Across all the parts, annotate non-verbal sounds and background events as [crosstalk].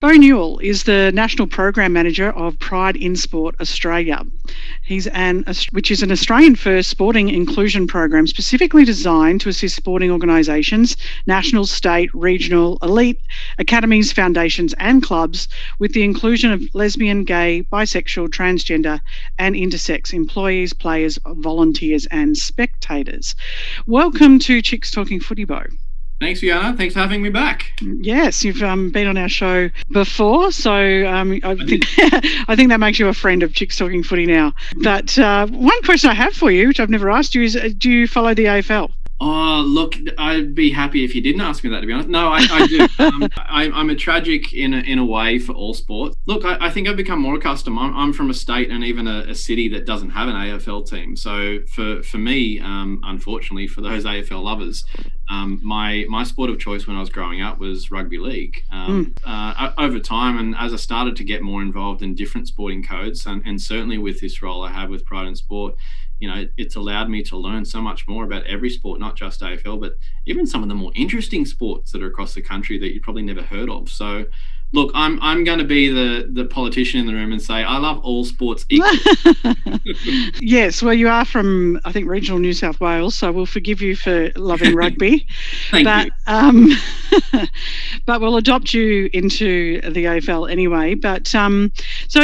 Beau Newell is the National Program Manager of Pride in Sport Australia. He's an which is an Australian first sporting inclusion program specifically designed to assist sporting organisations, national, state, regional, elite, academies, foundations and clubs with the inclusion of lesbian, gay, bisexual, transgender and intersex employees, players, volunteers and spectators. Welcome to Chicks Talking Footy Beau. Thanks, Fiona. Thanks for having me back. Yes, you've um, been on our show before, so um, I think [laughs] I think that makes you a friend of Chicks Talking Footy now. But uh, one question I have for you, which I've never asked you, is: uh, Do you follow the AFL? Oh, look, I'd be happy if you didn't ask me that, to be honest. No, I, I do. [laughs] um, I, am a tragic in a, in a way for all sports. Look, I, I think I've become more accustomed. I'm, I'm from a state and even a, a, city that doesn't have an AFL team. So for, for me, um, unfortunately, for those AFL lovers, um, my my sport of choice when I was growing up was rugby league. Um, mm. uh, over time, and as I started to get more involved in different sporting codes, and, and certainly with this role I have with Pride in Sport, you know, it's allowed me to learn so much more about every sport, not just AFL, but even some of the more interesting sports that are across the country that you probably never heard of. So look, I'm I'm going to be the the politician in the room and say I love all sports equally. [laughs] [laughs] yes, well, you are from I think regional New South Wales, so we'll forgive you for loving [laughs] rugby. Thank but, you. Um, but we'll adopt you into the AFL anyway. But um, so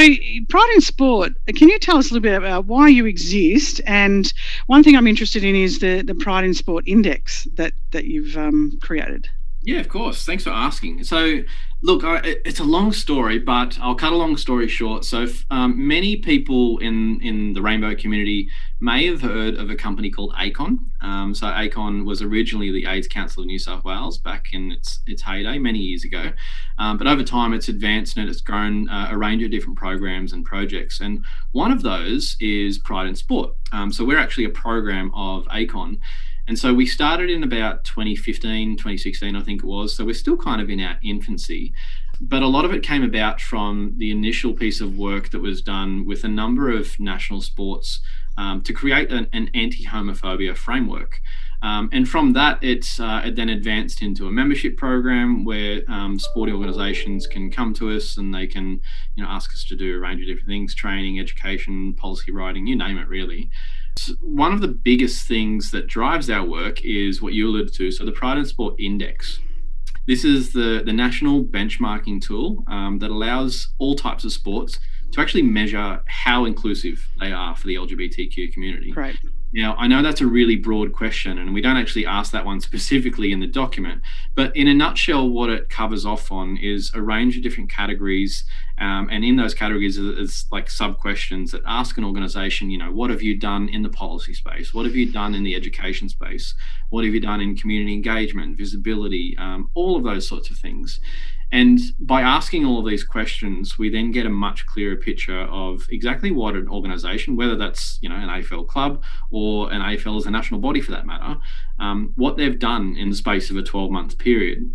Pride in Sport, can you tell us a little bit about why you exist? And one thing I'm interested in is the the Pride in Sport Index that that you've um, created. Yeah, of course. Thanks for asking. So, look, it's a long story, but I'll cut a long story short. So, um, many people in in the rainbow community may have heard of a company called ACON. Um, so, ACON was originally the AIDS Council of New South Wales back in its its heyday many years ago, um, but over time it's advanced and it's grown uh, a range of different programs and projects. And one of those is Pride in Sport. Um, so, we're actually a program of ACON. And so we started in about 2015, 2016, I think it was. So we're still kind of in our infancy. But a lot of it came about from the initial piece of work that was done with a number of national sports um, to create an, an anti homophobia framework. Um, and from that, it's uh, it then advanced into a membership program where um, sporting organisations can come to us and they can, you know, ask us to do a range of different things: training, education, policy writing, you name it, really. One of the biggest things that drives our work is what you alluded to. So, the Pride in Sport Index. This is the, the national benchmarking tool um, that allows all types of sports to actually measure how inclusive they are for the LGBTQ community. Right. Now, I know that's a really broad question, and we don't actually ask that one specifically in the document, but in a nutshell, what it covers off on is a range of different categories. Um, and in those categories, it's like sub questions that ask an organization, you know, what have you done in the policy space? What have you done in the education space? What have you done in community engagement, visibility, um, all of those sorts of things? And by asking all of these questions, we then get a much clearer picture of exactly what an organization, whether that's you know an AFL club or an AFL as a national body for that matter, um, what they've done in the space of a 12 month period.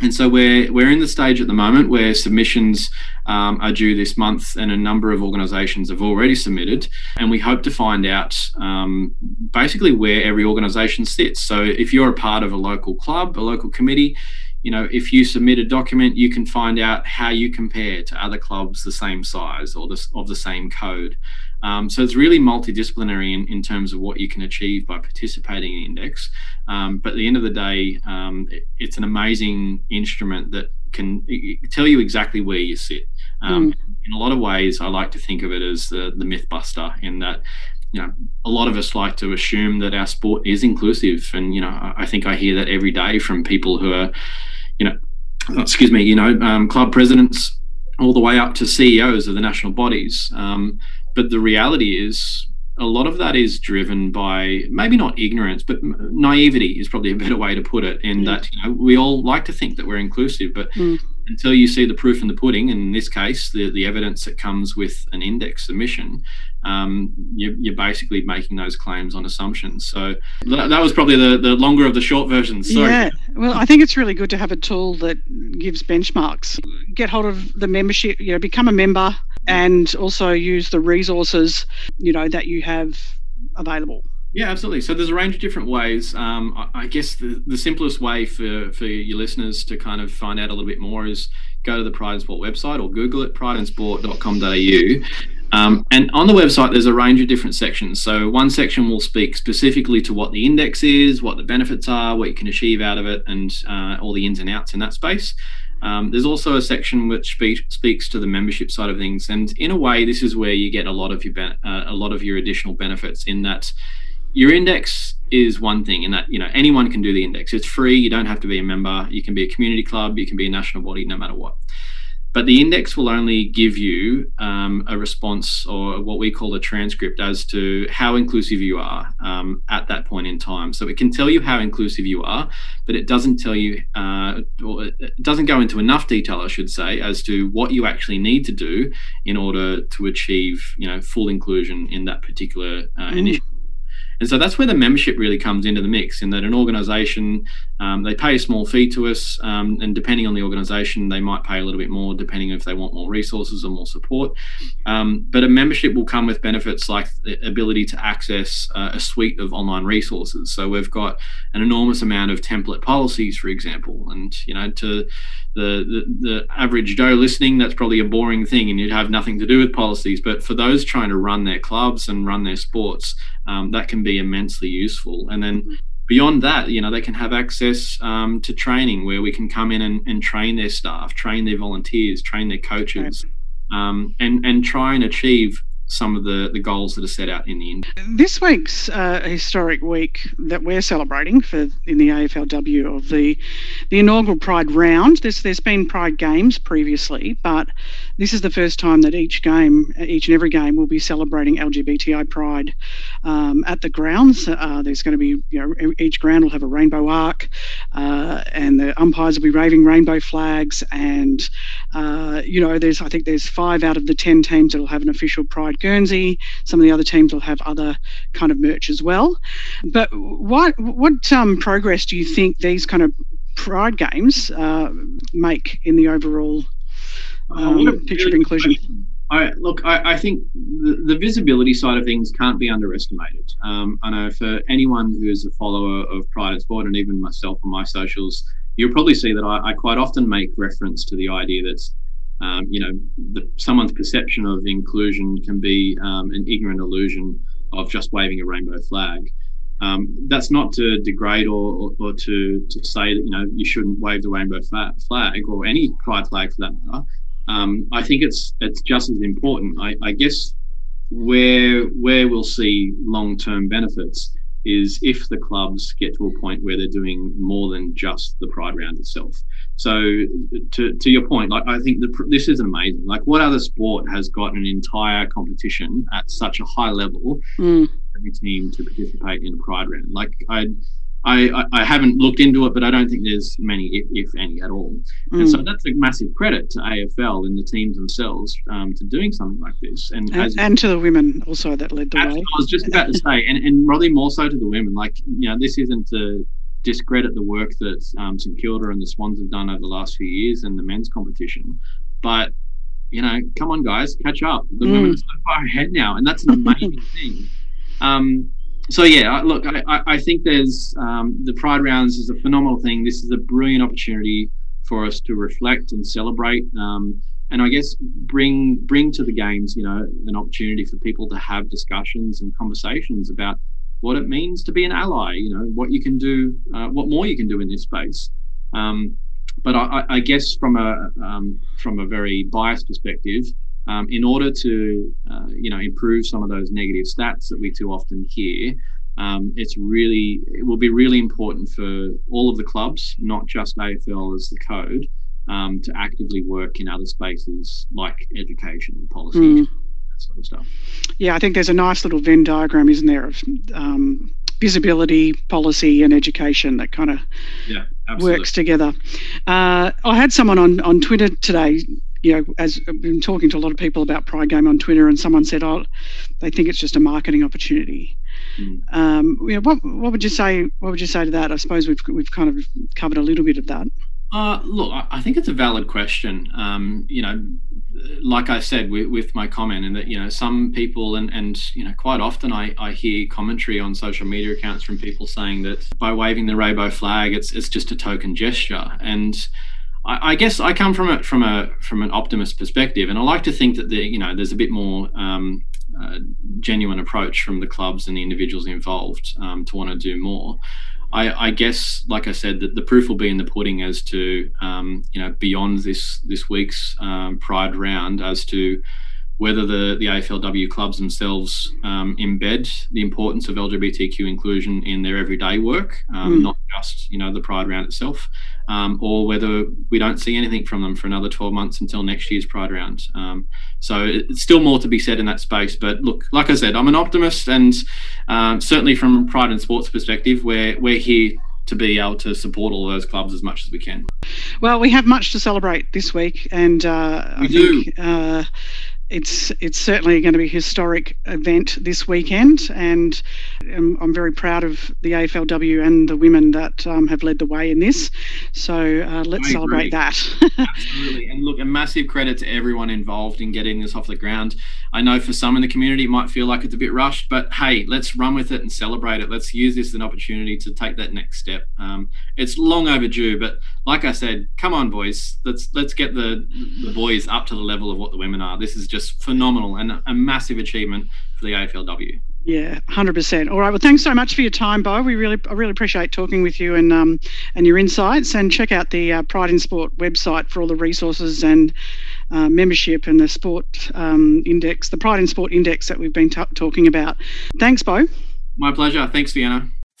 And so we're we're in the stage at the moment where submissions um, are due this month, and a number of organisations have already submitted, and we hope to find out um, basically where every organisation sits. So if you're a part of a local club, a local committee, you know, if you submit a document, you can find out how you compare to other clubs the same size or the, of the same code. Um, so it's really multidisciplinary in, in terms of what you can achieve by participating in Index. Um, but at the end of the day, um, it, it's an amazing instrument that can tell you exactly where you sit. Mm. In a lot of ways, I like to think of it as the, the myth buster in that you know, a lot of us like to assume that our sport is inclusive, and you know, I think I hear that every day from people who are you know, excuse me, you know, um, club presidents all the way up to CEOs of the national bodies. Um, but the reality is, a lot of that is driven by maybe not ignorance, but naivety is probably a better way to put it. In that, you know, we all like to think that we're inclusive, but mm. Until you see the proof in the pudding, and in this case, the, the evidence that comes with an index submission, um, you're, you're, basically making those claims on assumptions. So that, that was probably the, the longer of the short versions. Sorry. Yeah, well, I think it's really good to have a tool that gives benchmarks. Get hold of the membership, you know, become a member, and also use the resources, you know, that you have available. Yeah, absolutely. So there's a range of different ways. Um, I, I, guess the, the simplest way for, for your listeners to kind of find out a little bit more is go to the Pride in Sport website or Google it, prideinsport.com.au. Um, and on the website, there's a range of different sections. So one section will speak specifically to what the index is, what the benefits are, what you can achieve out of it, and uh, all the ins and outs in that space. Um, there's also a section which speak, speaks to the membership side of things, and in a way, this is where you get a lot of your uh, a lot of your additional benefits. In that, your index is one thing, in that you know anyone can do the index. It's free. You don't have to be a member. You can be a community club. You can be a national body, no matter what. But the index will only give you um, a response or what we call a transcript as to how inclusive you are um, at that point in time. So it can tell you how inclusive you are, but it doesn't tell you, uh, or it doesn't go into enough detail, I should say, as to what you actually need to do in order to achieve, you know, full inclusion in that particular uh, mm. initiative. And so that's where the membership really comes into the mix, in that an organization, um, they pay a small fee to us, um, and depending on the organization, they might pay a little bit more, depending if they want more resources or more support. Um, but a membership will come with benefits like the ability to access uh, a suite of online resources. So we've got an enormous amount of template policies, for example, and you know, to the, the, the average Joe listening, that's probably a boring thing, and you'd have nothing to do with policies. But for those trying to run their clubs and run their sports, um, that can be immensely useful. And then mm-hmm. beyond that, you know, they can have access um, to training where we can come in and, and, train their staff, train their volunteers, train their coaches, um, and and try and achieve some of the, the goals that are set out in the end. This week's uh, historic week that we're celebrating for in the AFLW of the the inaugural Pride round. There's there's been Pride games previously, but this is the first time that each game, each and every game, will be celebrating LGBTI Pride um, at the grounds. Uh, there's going to be you know each ground will have a rainbow arc, uh, and the umpires will be waving rainbow flags, and uh, you know there's I think there's five out of the ten teams that will have an official Pride Guernsey. Some of the other teams will have other kind of merch as well. But what what um, progress do you think these kind of Pride games uh, make in the overall um, picture of inclusion? I, look, I, I think the, the, visibility side of things can't be underestimated. Um, I know for anyone who is a follower of Pride in Sport, and even myself on my socials, you'll probably see that I, I quite often make reference to the idea that um, you know, the, someone's perception of inclusion can be um, an ignorant illusion of just waving a rainbow flag. Um, that's not to degrade or, or, or, to, to say that you know you shouldn't wave the rainbow flag or any pride flag for that matter. Um, I think it's it's just as important. I, I guess where where we'll see long term benefits is if the clubs get to a point where they're doing more than just the pride round itself. So to, to your point, like I think the, this is amazing. Like what other sport has got an entire competition at such a high level, mm. every team to participate in a pride round? Like I I, I haven't looked into it, but I don't think there's many, if, if any, at all. Mm. And so mm. that's a massive credit to AFL and the teams themselves um, to doing something like this. And, and, and, to the women also that led the way. I was just about to say, and, and probably more so to the women. Like, you know, this isn't to discredit the work that um, St Kilda and the Swans have done over the last few years in the men's competition, but you know, come on, guys, catch up. The mm. women are so far ahead now, and that's an amazing [laughs] thing. Um, so yeah, look, I, I think there's um, the Pride rounds is a phenomenal thing. This is a brilliant opportunity for us to reflect and celebrate, um, and I guess bring bring to the games, you know, an opportunity for people to have discussions and conversations about what it means to be an ally. You know, what you can do, uh, what more you can do in this space. Um, but I, I, guess from a um, from a very biased perspective, um, in order to uh, you know improve some of those negative stats that we too often hear. Um, it's really it will be really important for all of the clubs, not just AFL as the code, um, to actively work in other spaces like education, and policy, mm. That sort of stuff. Yeah, I think there's a nice little Venn diagram, isn't there, of um, visibility, policy, and education that kind of yeah, works together. Uh, I had someone on on Twitter today you know, as I've been talking to a lot of people about Pride Game on Twitter, and someone said, "Oh, they think it's just a marketing opportunity." Mm. Um, you know, what what would you say? What would you say to that? I suppose we've we've kind of covered a little bit of that. Uh, look, I think it's a valid question. Um, you know, like I said with, with my comment, and that you know some people and and you know quite often I, I hear commentary on social media accounts from people saying that by waving the rainbow flag, it's it's just a token gesture, and I, I guess I come from it from a from an optimist perspective, and I like to think that the you know there's a bit more um, uh, genuine approach from the clubs and the individuals involved um, to want to do more. I, I, guess, like I said, that the proof will be in the pudding as to um, you know beyond this this week's um, Pride round as to whether the, the AFLW clubs themselves um, embed the importance of LGBTQ inclusion in their everyday work, um, mm. not just you know the Pride round itself, um, or whether we don't see anything from them for another 12 months until next year's Pride round. Um, so it's still more to be said in that space. But look, like I said, I'm an optimist, and um, certainly from Pride in Sports perspective, we're we're here to be able to support all those clubs as much as we can. Well, we have much to celebrate this week, and uh, we I do. think uh, it's it's certainly going to be a historic event this weekend, and I'm, I'm very proud of the AFLW and the women that um, have led the way in this. So uh, let's celebrate that. [laughs] Absolutely, and look, a massive credit to everyone involved in getting this off the ground. I know for some in the community it might feel like it's a bit rushed, but hey, let's run with it and celebrate it. Let's use this as an opportunity to take that next step. Um, it's long overdue, but like I said, come on, boys, let's let's get the the boys up to the level of what the women are. This is just phenomenal and a massive achievement for the AFLW. Yeah, hundred percent. All right. Well, thanks so much for your time, Beau. We really, I really appreciate talking with you and um, and your insights. And check out the uh, Pride in Sport website for all the resources and uh, membership and the sport um, index, the Pride in Sport index that we've been t- talking about. Thanks, Beau. My pleasure. Thanks, Fiona.